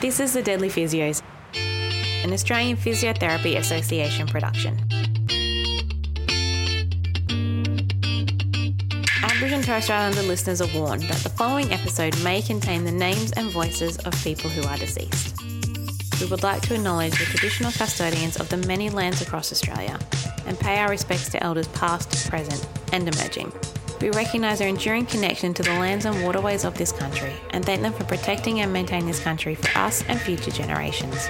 This is The Deadly Physios, an Australian Physiotherapy Association production. Aboriginal and Torres Strait Islander listeners are warned that the following episode may contain the names and voices of people who are deceased. We would like to acknowledge the traditional custodians of the many lands across Australia and pay our respects to elders past, present, and emerging. We recognise their enduring connection to the lands and waterways of this country and thank them for protecting and maintaining this country for us and future generations.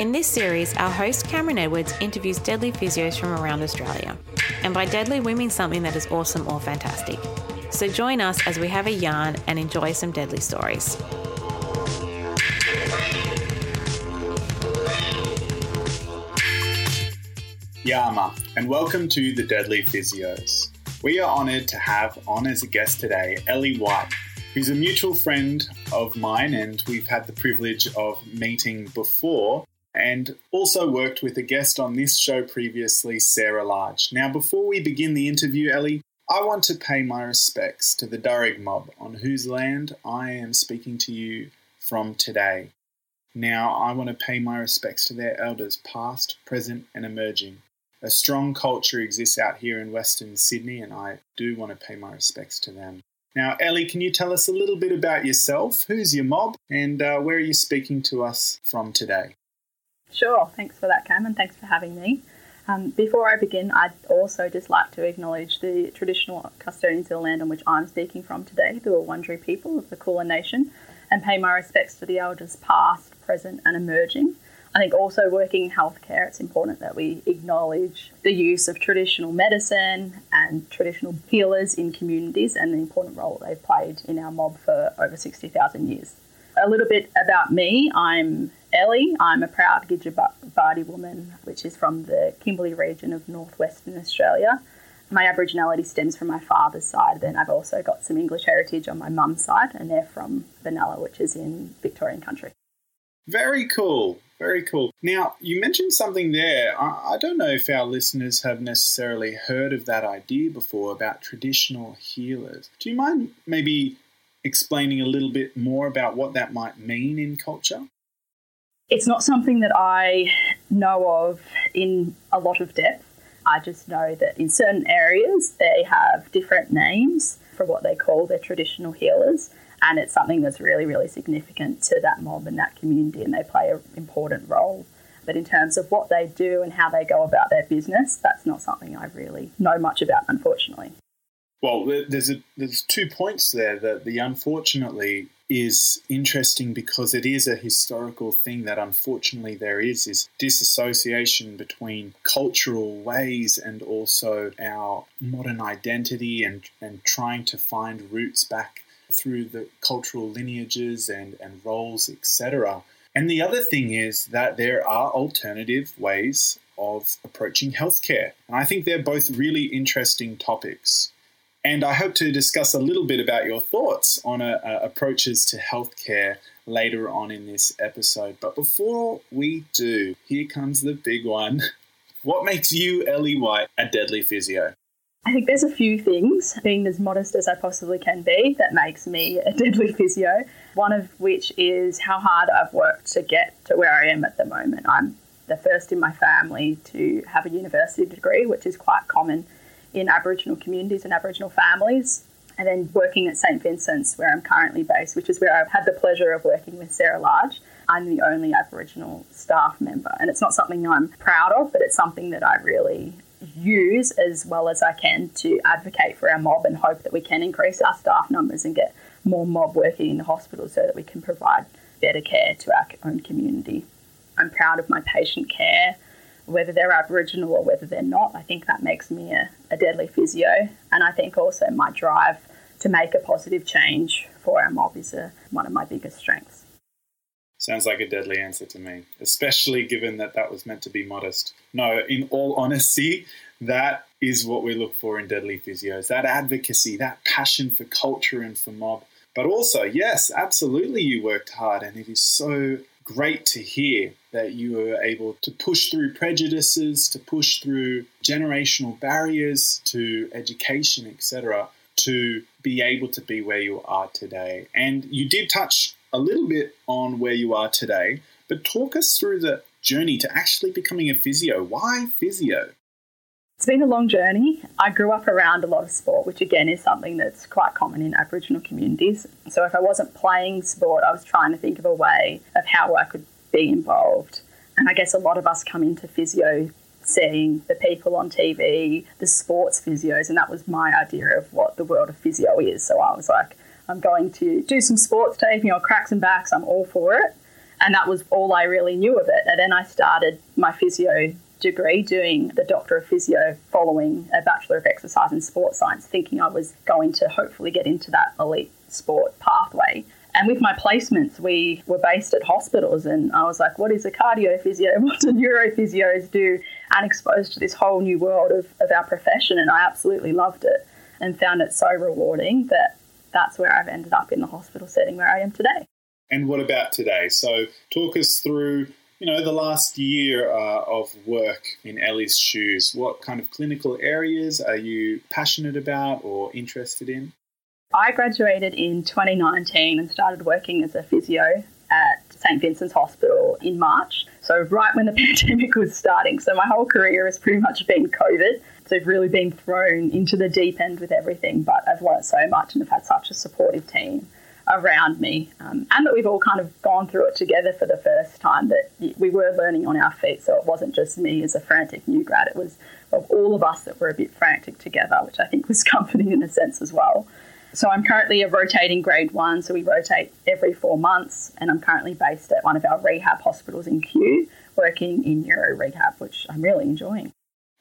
In this series, our host Cameron Edwards interviews deadly physios from around Australia. And by deadly, we mean something that is awesome or fantastic. So join us as we have a yarn and enjoy some deadly stories. Yama, and welcome to the Deadly Physios. We are honoured to have on as a guest today Ellie White, who's a mutual friend of mine, and we've had the privilege of meeting before, and also worked with a guest on this show previously, Sarah Large. Now, before we begin the interview, Ellie, I want to pay my respects to the Darug mob on whose land I am speaking to you from today. Now, I want to pay my respects to their elders, past, present, and emerging a strong culture exists out here in Western Sydney, and I do want to pay my respects to them. Now, Ellie, can you tell us a little bit about yourself? Who's your mob, and uh, where are you speaking to us from today? Sure, thanks for that, Cam, and thanks for having me. Um, before I begin, I'd also just like to acknowledge the traditional custodians of the land on which I'm speaking from today, the Wurundjeri people of the Kulin Nation, and pay my respects to the elders past, present, and emerging. I think also working in healthcare, it's important that we acknowledge the use of traditional medicine and traditional healers in communities and the important role they've played in our mob for over 60,000 years. A little bit about me I'm Ellie. I'm a proud Gidja woman, which is from the Kimberley region of northwestern Australia. My Aboriginality stems from my father's side, then I've also got some English heritage on my mum's side, and they're from Benalla, which is in Victorian country. Very cool. Very cool. Now, you mentioned something there. I, don't know if our listeners have necessarily heard of that idea before about traditional healers. Do you mind maybe explaining a little bit more about what that might mean in culture? It's not something that I know of in a lot of depth. I just know that in certain areas they have different names for what they call their traditional healers and it's something that's really, really significant to that mob and that community, and they play an important role. But in terms of what they do and how they go about their business, that's not something I really know much about, unfortunately. Well, there's a, there's two points there. That the unfortunately is interesting because it is a historical thing that unfortunately there is is disassociation between cultural ways and also our modern identity and and trying to find roots back through the cultural lineages and, and roles, etc. And the other thing is that there are alternative ways of approaching healthcare. And I think they're both really interesting topics. And I hope to discuss a little bit about your thoughts on uh, uh, approaches to healthcare later on in this episode. But before we do, here comes the big one. What makes you, Ellie White, a deadly physio? I think there's a few things, being as modest as I possibly can be, that makes me a deadly physio. One of which is how hard I've worked to get to where I am at the moment. I'm the first in my family to have a university degree, which is quite common in Aboriginal communities and Aboriginal families. And then working at St. Vincent's, where I'm currently based, which is where I've had the pleasure of working with Sarah Large. I'm the only Aboriginal staff member. And it's not something I'm proud of, but it's something that I really use as well as I can to advocate for our mob and hope that we can increase our staff numbers and get more mob working in the hospital so that we can provide better care to our own community. I'm proud of my patient care, whether they're Aboriginal or whether they're not. I think that makes me a, a deadly physio. And I think also my drive to make a positive change for our mob is a, one of my biggest strengths. Sounds like a deadly answer to me, especially given that that was meant to be modest. No, in all honesty, that is what we look for in deadly physios that advocacy, that passion for culture and for mob. But also, yes, absolutely, you worked hard, and it is so great to hear that you were able to push through prejudices, to push through generational barriers to education, etc., to be able to be where you are today. And you did touch a little bit on where you are today, but talk us through the journey to actually becoming a physio. Why physio? It's been a long journey. I grew up around a lot of sport, which again is something that's quite common in Aboriginal communities. So if I wasn't playing sport, I was trying to think of a way of how I could be involved. And I guess a lot of us come into physio seeing the people on TV, the sports physios, and that was my idea of what the world of physio is. So I was like, I'm going to do some sports taping or cracks and backs, I'm all for it. And that was all I really knew of it. And then I started my physio degree doing the Doctor of Physio following a Bachelor of Exercise and Sports Science, thinking I was going to hopefully get into that elite sport pathway. And with my placements, we were based at hospitals, and I was like, what is a cardio physio? What do neurophysios do? And exposed to this whole new world of, of our profession. And I absolutely loved it and found it so rewarding that that's where I've ended up in the hospital setting where I am today. And what about today? So, talk us through you know, the last year uh, of work in Ellie's shoes, what kind of clinical areas are you passionate about or interested in? I graduated in 2019 and started working as a physio at St Vincent's Hospital in March. So, right when the pandemic was starting. So, my whole career has pretty much been COVID. I've really been thrown into the deep end with everything, but I've learned so much and have had such a supportive team around me, um, and that we've all kind of gone through it together for the first time. That we were learning on our feet, so it wasn't just me as a frantic new grad. It was of all of us that were a bit frantic together, which I think was comforting in a sense as well. So I'm currently a rotating grade one, so we rotate every four months, and I'm currently based at one of our rehab hospitals in Kew, working in neuro rehab, which I'm really enjoying.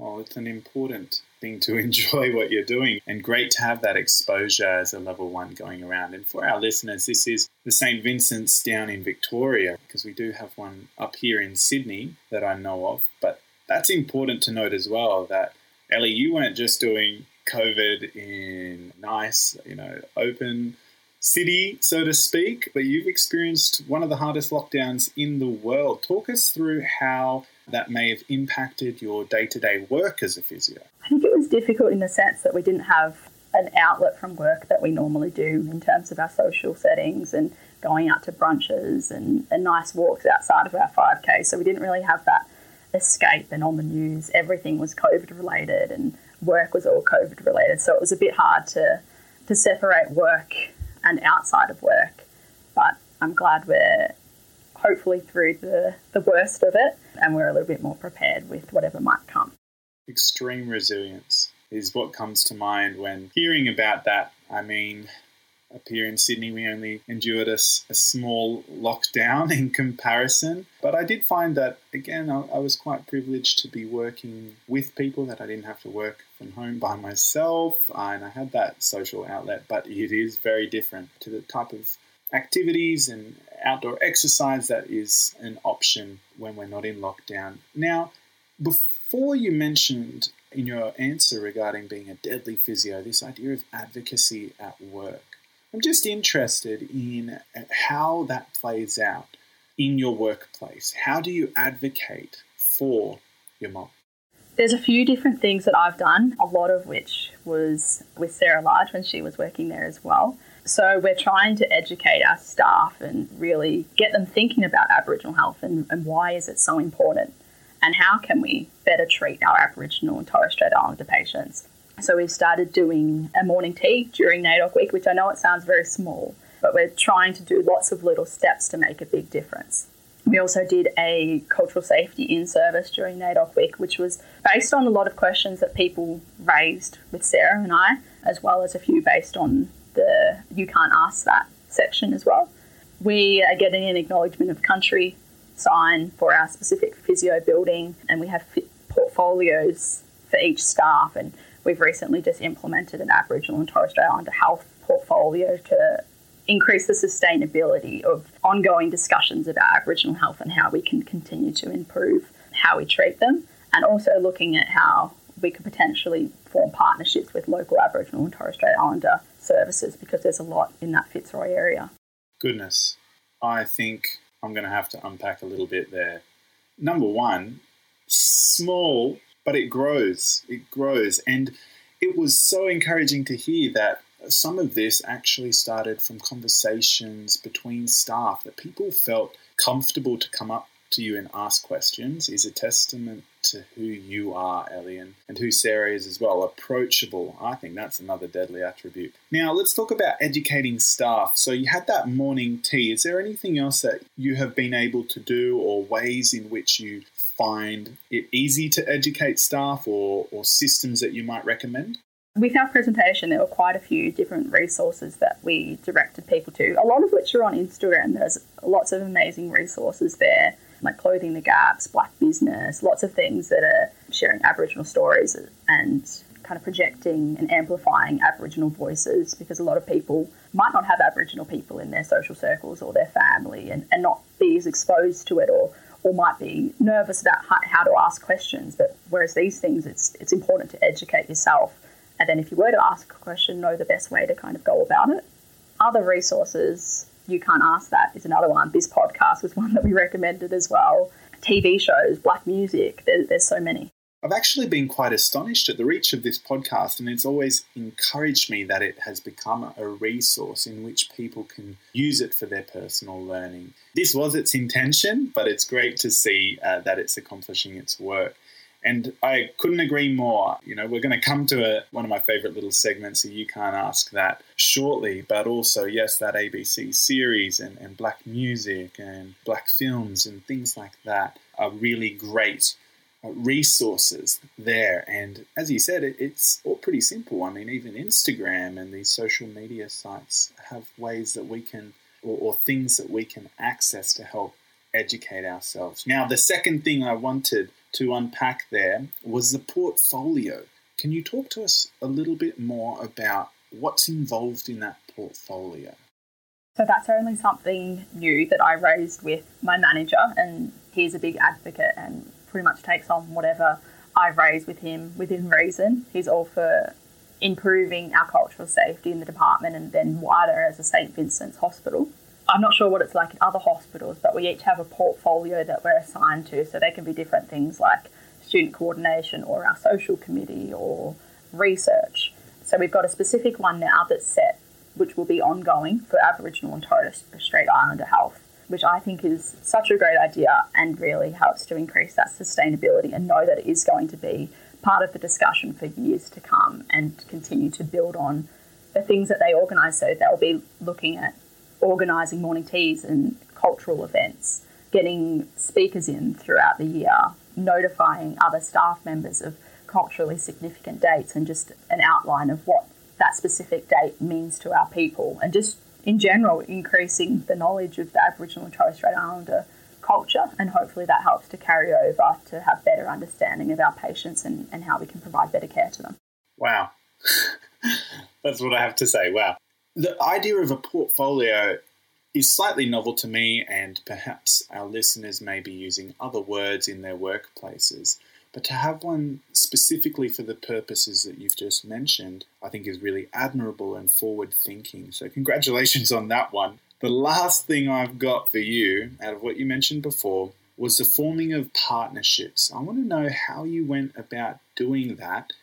Well, it's an important thing to enjoy what you're doing and great to have that exposure as a level one going around. And for our listeners, this is the St. Vincent's down in Victoria because we do have one up here in Sydney that I know of. But that's important to note as well that Ellie, you weren't just doing COVID in nice, you know, open city, so to speak, but you've experienced one of the hardest lockdowns in the world. Talk us through how that may have impacted your day to day work as a physio? I think it was difficult in the sense that we didn't have an outlet from work that we normally do in terms of our social settings and going out to brunches and, and nice walks outside of our 5K. So we didn't really have that escape and on the news everything was COVID related and work was all COVID related. So it was a bit hard to, to separate work and outside of work. But I'm glad we're hopefully through the, the worst of it and we're a little bit more prepared with whatever might come. Extreme resilience is what comes to mind when hearing about that. I mean, up here in Sydney, we only endured a, a small lockdown in comparison. But I did find that, again, I, I, was quite privileged to be working with people that I didn't have to work from home by myself. and I had that social outlet, but it is very different to the type of activities and outdoor exercise that is an option when we're not in lockdown. Now, before you mentioned in your answer regarding being a deadly physio, this idea of advocacy at work, I'm just interested in how that plays out in your workplace. How do you advocate for your mom? There's a few different things that I've done, a lot of which was with Sarah Large when she was working there as well. So we're trying to educate our staff and really get them thinking about Aboriginal health and, and why is it so important and how can we better treat our Aboriginal and Torres Strait Islander patients. So we've started doing a morning tea during NAIDOC week, which I know it sounds very small, but we're trying to do lots of little steps to make a big difference. We also did a cultural safety in service during NAIDOC week, which was based on a lot of questions that people raised with Sarah and I, as well as a few based on the you can't ask that section as well. We are getting an acknowledgement of country sign for our specific physio building, and we have portfolios for each staff. And we've recently just implemented an Aboriginal and Torres Strait Islander health portfolio to increase the sustainability of ongoing discussions about Aboriginal health and how we can continue to improve how we treat them, and also looking at how we could potentially form partnerships with local Aboriginal and Torres Strait Islander services because there's a lot in that Fitzroy area. Goodness, I think I'm going to have to unpack a little bit there. Number one, small, but it grows. It grows. And it was so encouraging to hear that some of this actually started from conversations between staff that people felt comfortable to come up to you and ask questions is a testament to who you are, Elian, and who Sarah is as well. Approachable. I think that's another deadly attribute. Now, let's talk about educating staff. So, you had that morning tea. Is there anything else that you have been able to do or ways in which you find it easy to educate staff or, or systems that you might recommend? With our presentation, there were quite a few different resources that we directed people to, a lot of which are on Instagram. There's lots of amazing resources there, like Clothing the Gaps, Black Business, lots of things that are sharing Aboriginal stories and kind of projecting and amplifying Aboriginal voices because a lot of people might not have Aboriginal people in their social circles or their family and, and not be as exposed to it or or might be nervous about how, to ask questions. But whereas these things, it's it's important to educate yourself, and then if you were to ask a question, know the best way to kind of go about it. Other resources you can't ask that is another one. This podcast was one that we recommended as well. TV shows, black music. There, there's so many. I've actually been quite astonished at the reach of this podcast, and it's always encouraged me that it has become a resource in which people can use it for their personal learning. This was its intention, but it's great to see uh, that it's accomplishing its work. And I couldn't agree more. You know, we're going to come to a, one of my favorite little segments, so you can't ask that shortly. But also, yes, that ABC series and, and black music and black films and things like that are really great resources there. And as you said, it, it's all pretty simple. I mean, even Instagram and these social media sites have ways that we can, or, or things that we can access to help educate ourselves. Now, the second thing I wanted to unpack there was the portfolio. Can you talk to us a little bit more about what's involved in that portfolio? So that's only something new that I raised with my manager, and he's a big advocate and pretty much takes on whatever I raise with him within reason. He's all for improving our cultural safety in the department and then wider as a St. Vincent's hospital. I'm not sure what it's like in other hospitals, but we each have a portfolio that we're assigned to. So they can be different things like student coordination or our social committee or research. So we've got a specific one now that's set, which will be ongoing for Aboriginal and Torres Strait Islander health which I think is such a great idea and really helps to increase that sustainability and know that it is going to be part of the discussion for years to come and continue to build on the things that they organise. So they'll be looking at organising morning teas and cultural events, getting speakers in throughout the year, notifying other staff members of culturally significant dates and just an outline of what that specific date means to our people and just in general, increasing the knowledge of the Aboriginal and Torres Strait Islander culture, and hopefully that helps to carry over to have better understanding of our patients and, and how we can provide better care to them. Wow. That's what I have to say. Wow. The idea of a portfolio is slightly novel to me, and perhaps our listeners may be using other words in their workplaces. But to have one specifically for the purposes that you've just mentioned, I think is really admirable and forward thinking. So, congratulations on that one. The last thing I've got for you, out of what you mentioned before, was the forming of partnerships. I want to know how you went about doing that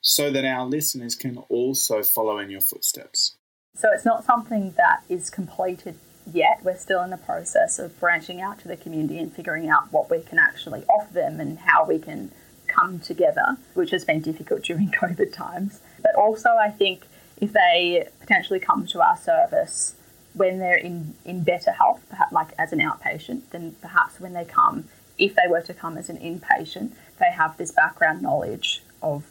so that our listeners can also follow in your footsteps. So, it's not something that is completed yet. We're still in the process of branching out to the community and figuring out what we can actually offer them and how we can come together, which has been difficult during COVID times. But also, I think if they potentially come to our service when they're in, in better health, perhaps like as an outpatient, then perhaps when they come, if they were to come as an inpatient, they have this background knowledge of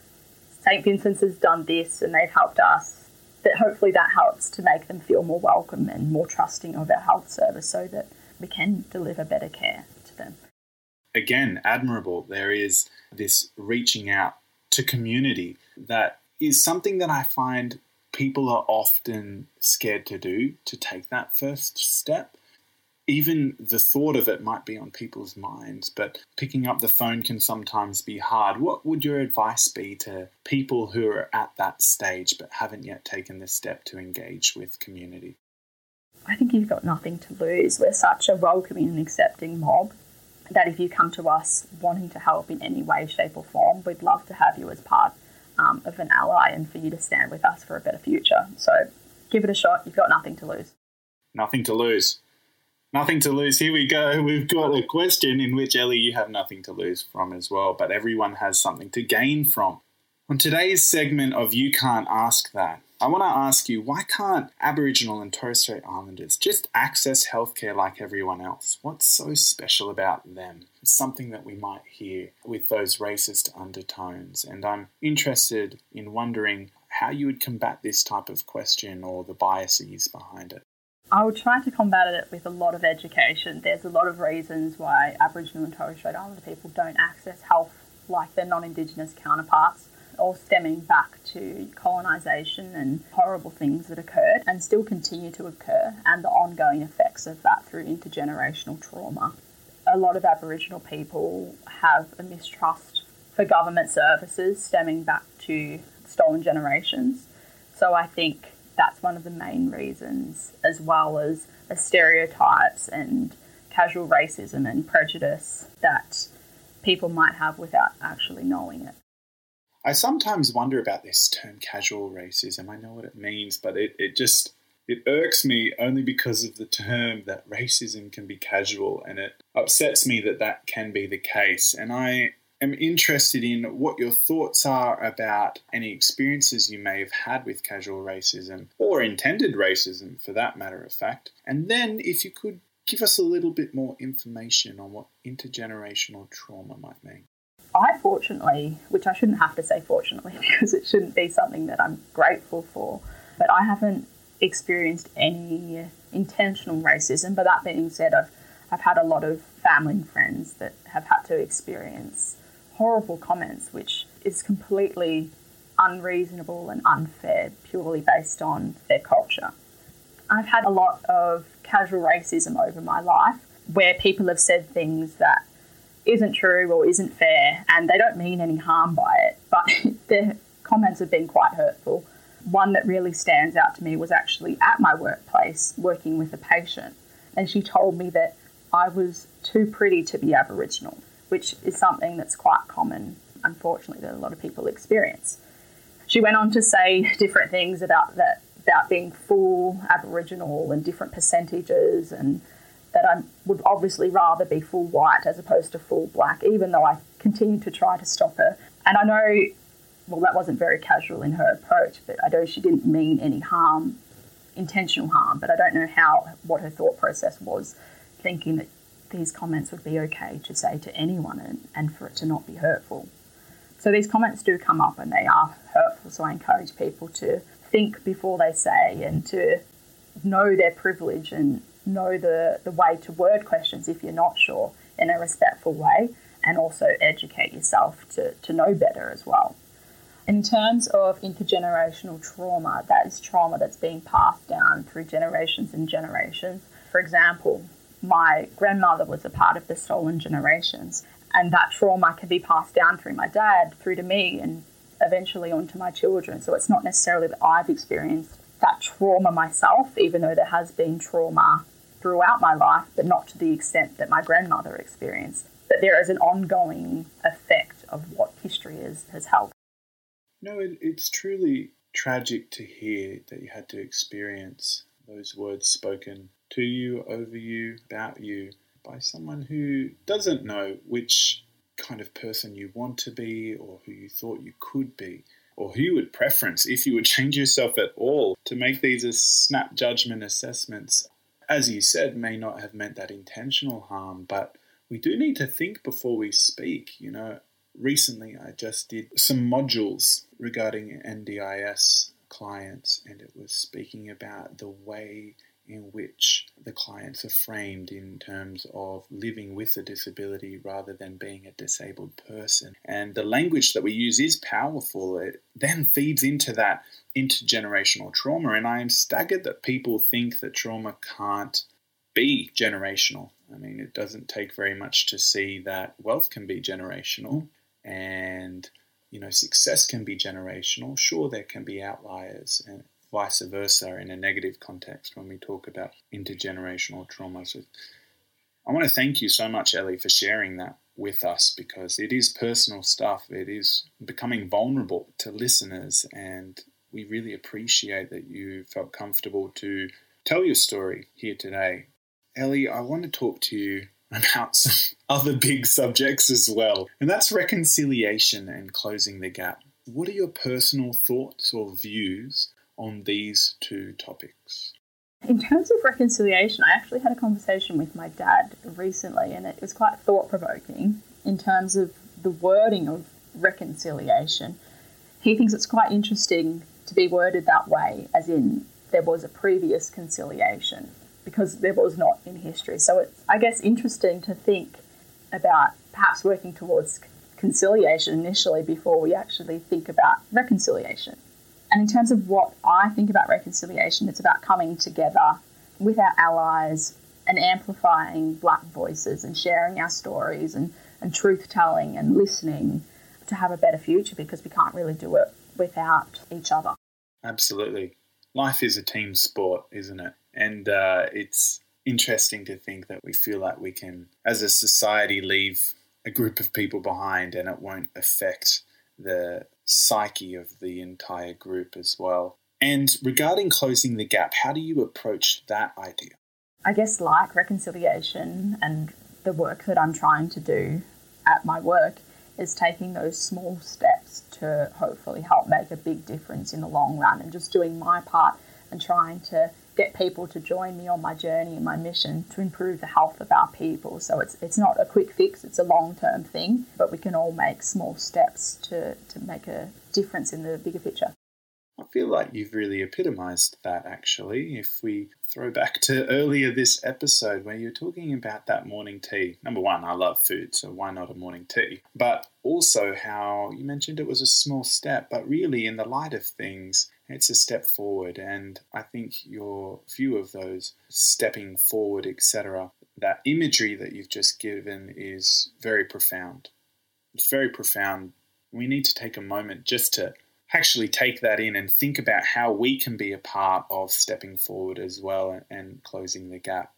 St. Vincent's has done this and they've helped us that hopefully that helps to make them feel more welcome and more trusting of our health service so that we can deliver better care to them. Again, admirable. There is this reaching out to community that is something that I find people are often scared to do, to take that first step even the thought of it might be on people's minds, but picking up the phone can sometimes be hard. What would your advice be to people who are at that stage but haven't yet taken the step to engage with community? I think you've got nothing to lose. We're such a welcoming and accepting mob that if you come to us wanting to help in any way, shape, or form, we'd love to have you as part um, of an ally and for you to stand with us for a better future. So give it a shot. You've got nothing to lose. Nothing to lose. Nothing to lose. Here we go. We've got a question in which, Ellie, you have nothing to lose from as well, but everyone has something to gain from. On today's segment of You Can't Ask That, I want to ask you why can't Aboriginal and Torres Strait Islanders just access healthcare like everyone else? What's so special about them? It's something that we might hear with those racist undertones, and I'm interested in wondering how you would combat this type of question or the biases behind it. I would try to combat it with a lot of education. There's a lot of reasons why Aboriginal and Torres Strait Islander people don't access health like their non Indigenous counterparts, all stemming back to colonisation and horrible things that occurred and still continue to occur, and the ongoing effects of that through intergenerational trauma. A lot of Aboriginal people have a mistrust for government services stemming back to stolen generations. So I think that's one of the main reasons, as well as the stereotypes and casual racism and prejudice that people might have without actually knowing it. I sometimes wonder about this term casual racism. I know what it means, but it, it just it irks me only because of the term that racism can be casual and it upsets me that that can be the case. And I am interested in what your thoughts are about any experiences you may have had with casual racism or intended racism for that matter of fact. And then if you could give us a little bit more information on what intergenerational trauma might mean. I fortunately, which I shouldn't have to say fortunately because it shouldn't be something that I'm grateful for, but I haven't experienced any intentional racism. But that being said, I've I've had a lot of family and friends that have had to experience horrible comments, which is completely unreasonable and unfair purely based on their culture. I've had a lot of casual racism over my life where people have said things that isn't true or isn't fair and they don't mean any harm by it, but their comments have been quite hurtful. One that really stands out to me was actually at my workplace working with a patient, and she told me that I was too pretty to be Aboriginal which is something that's quite common, unfortunately, that a lot of people experience. She went on to say different things about that about being full Aboriginal and different percentages, and that I would obviously rather be full white as opposed to full black, even though I continued to try to stop her. And I know, well, that wasn't very casual in her approach, but I know she didn't mean any harm, intentional harm, but I don't know how what her thought process was, thinking that these comments would be okay to say to anyone and, for it to not be hurtful. So these comments do come up and they are hurtful, so I encourage people to think before they say and to know their privilege and know the, the way to word questions if you're not sure in a respectful way and also educate yourself to, to know better as well. In terms of intergenerational trauma, that is trauma that's being passed down through generations and generations. For example, my grandmother was a part of the stolen generations. And that trauma can be passed down through my dad, through to me, and eventually onto my children. So it's not necessarily that I've experienced that trauma myself, even though there has been trauma throughout my life, but not to the extent that my grandmother experienced. But there is an ongoing effect of what history is, has held. No, it, it's truly tragic to hear that you had to experience those words spoken to you, over you, about you by someone who doesn't know which kind of person you want to be or who you thought you could be or who you would preference if you would change yourself at all to make these as snap judgment assessments. As you said may not have meant that intentional harm but we do need to think before we speak. You know recently i just did some modules regarding ndis clients and it was speaking about the way in which the clients are framed in terms of living with a disability rather than being a disabled person. And the language that we use is powerful. It then feeds into that intergenerational trauma. And I am staggered that people think that trauma can't be generational. I mean, it doesn't take very much to see that wealth can be generational and you know success can be generational sure there can be outliers and vice versa in a negative context when we talk about intergenerational trauma. So I want to thank you so much, Ellie, for sharing that with us because it is personal stuff. It is becoming vulnerable to listeners, and we really appreciate that you felt comfortable to tell your story here today. Ellie, I want to talk to you about some other big subjects as well, and that's reconciliation and closing the gap. What are your personal thoughts or views on these two topics? In terms of reconciliation, I actually had a conversation with my dad recently, and it was quite thought provoking in terms of the wording of reconciliation. He thinks it's quite interesting to be worded that way, as in there was a previous conciliation, because there was not in history. So it's, I guess, interesting to think about perhaps working towards conciliation initially before we actually think about reconciliation. And in terms of what I think about reconciliation, it's about coming together with our allies and amplifying black voices and sharing our stories and, and truth telling and listening to have a better future because we can't really do it without each other. Absolutely. Life is a team sport, isn't it? And uh, it's interesting to think that we feel like we can, as a society, leave a group of people behind and it won't affect the psyche of the entire group as well. And regarding closing the gap, how do you approach that idea? I guess, like reconciliation and the work that I'm trying to do at my work, is taking those small steps to hopefully help make a big difference in the long run and just doing my part and trying to get people to join me on my journey and my mission to improve the health of our people. So it's it's not a quick fix, it's a long term thing, but we can all make small steps to, to make a difference in the bigger picture. I feel like you've really epitomized that actually. If we throw back to earlier this episode where you're talking about that morning tea. Number one, I love food, so why not a morning tea? But also how you mentioned it was a small step, but really, in the light of things, it's a step forward. And I think your view of those stepping forward, etc., that imagery that you've just given is very profound. It's very profound. We need to take a moment just to actually take that in and think about how we can be a part of stepping forward as well and closing the gap.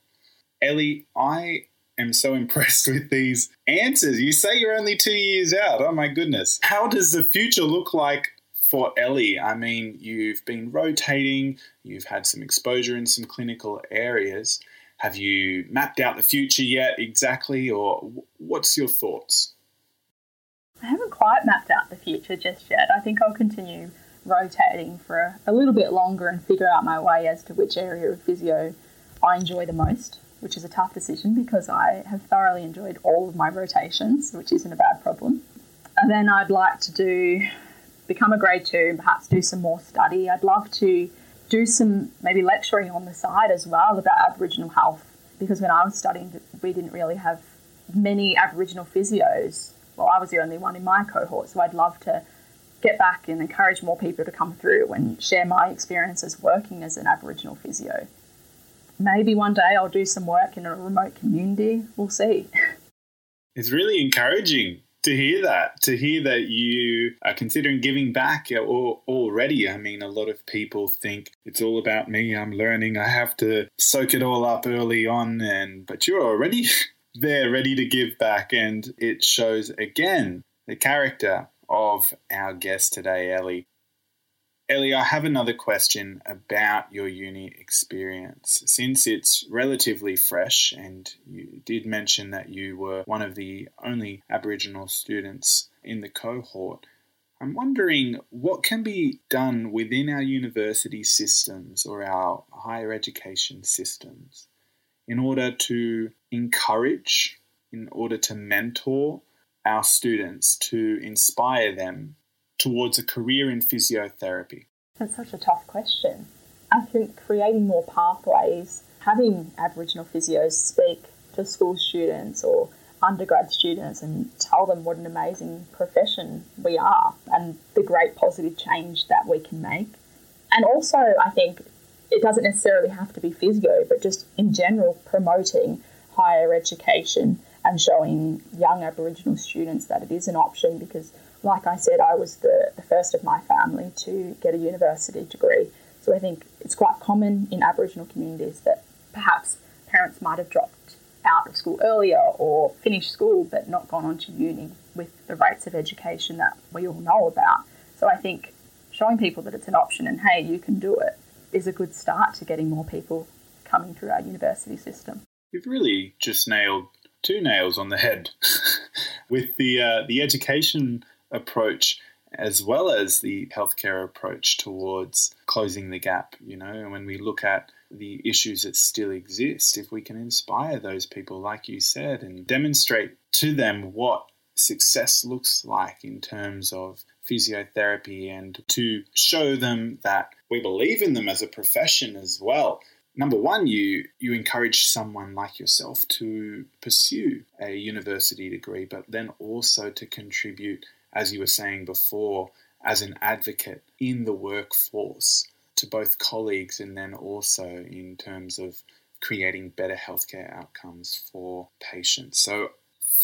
Ellie, I am so impressed with these answers. You say you're only two years out. Oh my goodness. How does the future look like for Ellie? I mean, you've been rotating, you've had some exposure in some clinical areas. Have you mapped out the future yet exactly, or what's your thoughts? I haven't quite mapped out the future just yet. I think I'll continue rotating for a, little bit longer and figure out my way as to which area of physio I enjoy the most, which is a tough decision because I have thoroughly enjoyed all of my rotations, which isn't a bad problem. And then I'd like to do become a grade two and perhaps do some more study. I'd love to do some maybe lecturing on the side as well about Aboriginal health because when I was studying, we didn't really have many Aboriginal physios well, I was the only one in my cohort, so I'd love to get back and encourage more people to come through and share my experiences working as an Aboriginal physio. Maybe one day I'll do some work in a remote community. We'll see. It's really encouraging to hear that, to hear that you are considering giving back already. I mean, a lot of people think it's all about me. I'm learning. I have to soak it all up early on, and but you're already there ready to give back. And it shows again the character of our guest today, Ellie. Ellie, I have another question about your uni experience. Since it's relatively fresh, and you did mention that you were one of the only Aboriginal students in the cohort, I'm wondering what can be done within our university systems or our higher education systems in order to encourage, in order to mentor our students, to inspire them towards a career in physiotherapy? That's such a tough question. I think creating more pathways, having Aboriginal physios speak to school students or undergrad students and tell them what an amazing profession we are and the great positive change that we can make. And also, I think it doesn't necessarily have to be physio, but just in general promoting higher education and showing young Aboriginal students that it is an option because, like I said, I was the, the first of my family to get a university degree. So I think it's quite common in Aboriginal communities that perhaps parents might have dropped out of school earlier or finished school but not gone on to uni with the rates of education that we all know about. So I think showing people that it's an option and hey, you can do it is a good start to getting more people coming through our university system. You've really just nailed two nails on the head with the uh, the education approach as well as the healthcare approach towards closing the gap. You know, and when we look at the issues that still exist, if we can inspire those people, like you said, and demonstrate to them what success looks like in terms of physiotherapy and to show them that we believe in them as a profession as well. Number one, you you encourage someone like yourself to pursue a university degree, but then also to contribute, as you were saying before, as an advocate in the workforce to both colleagues and then also in terms of creating better healthcare outcomes for patients. So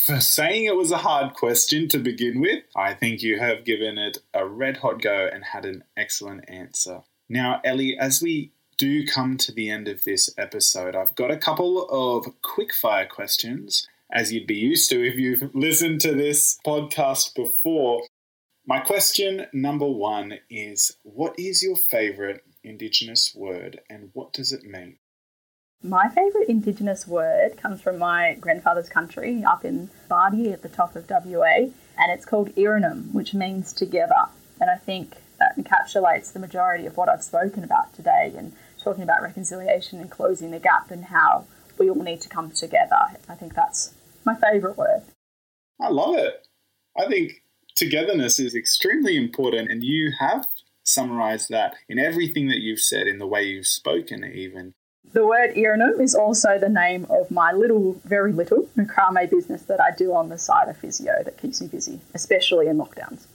for saying it was a hard question to begin with, I think you have given it a red hot go and had an excellent answer. Now, Ellie, as we do come to the end of this episode, I've got a couple of quick fire questions, as you'd be used to if you've listened to this podcast before. My question number one is What is your favourite Indigenous word and what does it mean? My favourite Indigenous word comes from my grandfather's country up in Bardi at the top of WA, and it's called Irinum, which means together. And I think that encapsulates the majority of what I've spoken about today and talking about reconciliation and closing the gap and how we all need to come together. I think that's my favourite word. I love it. I think togetherness is extremely important, and you have summarized that in everything that you've said, in the way you've spoken, even. The word Irinum is also the name of my little, very little macrame business that I do on the side of physio that keeps me busy, especially in lockdowns.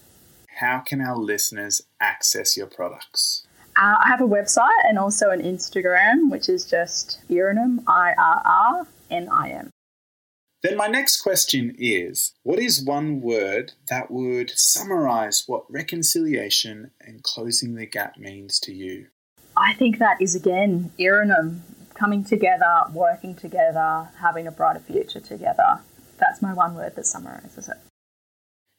How can our listeners access your products? Uh, I have a website and also an Instagram, which is just Irinum, I R R N I M. Then my next question is What is one word that would summarize what reconciliation and closing the gap means to you? I think that is again Irinum, coming together, working together, having a brighter future together. That's my one word that summarizes it.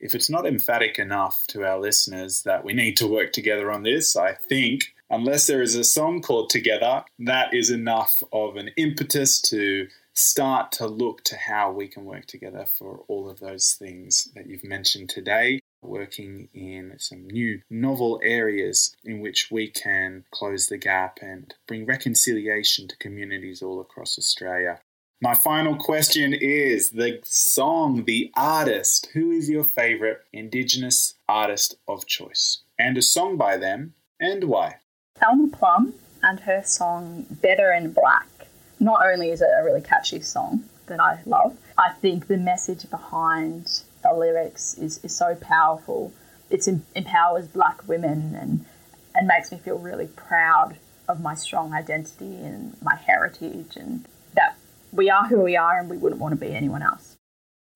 If it's not emphatic enough to our listeners that we need to work together on this, I think unless there is a song called Together, that is enough of an impetus to start to look to how we can work together for all of those things that you've mentioned today working in some new novel areas in which we can close the gap and bring reconciliation to communities all across Australia. My final question is the song, the artist. Who is your favourite Indigenous artist of choice? And a song by them, and why? Thelma Plum and her song Better in Black. Not only is it a really catchy song that I love, I think the message behind the lyrics is, is so powerful. It empowers black women and, and makes me feel really proud of my strong identity and my heritage and we are who we are and we wouldn't want to be anyone else.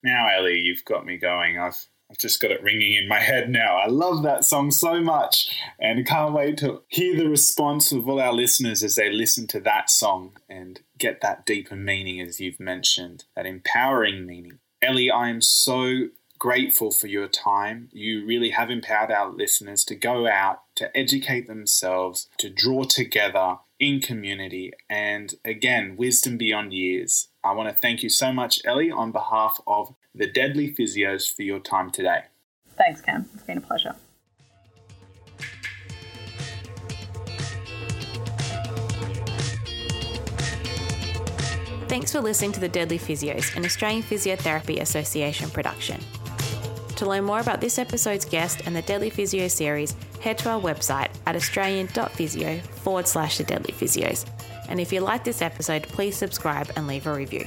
Now, Ellie, you've got me going. I've I've just got it ringing in my head now. I love that song so much and can't wait to hear the response of all our listeners as they listen to that song and get that deeper meaning, as you've mentioned, that empowering meaning. Ellie, I am so grateful for your time. You really have empowered our listeners to go out, to educate themselves, to draw together in community, and again, wisdom beyond years. I want to thank you so much, Ellie, on behalf of the Deadly Physios for your time today. Thanks, Cam. It's been a pleasure. Thanks for listening to The Deadly Physios, an Australian Physiotherapy Association production. To learn more about this episode's guest and the Deadly Physio series, head to our website at australian.physio forward slash the Deadly Physios. And if you like this episode, please subscribe and leave a review.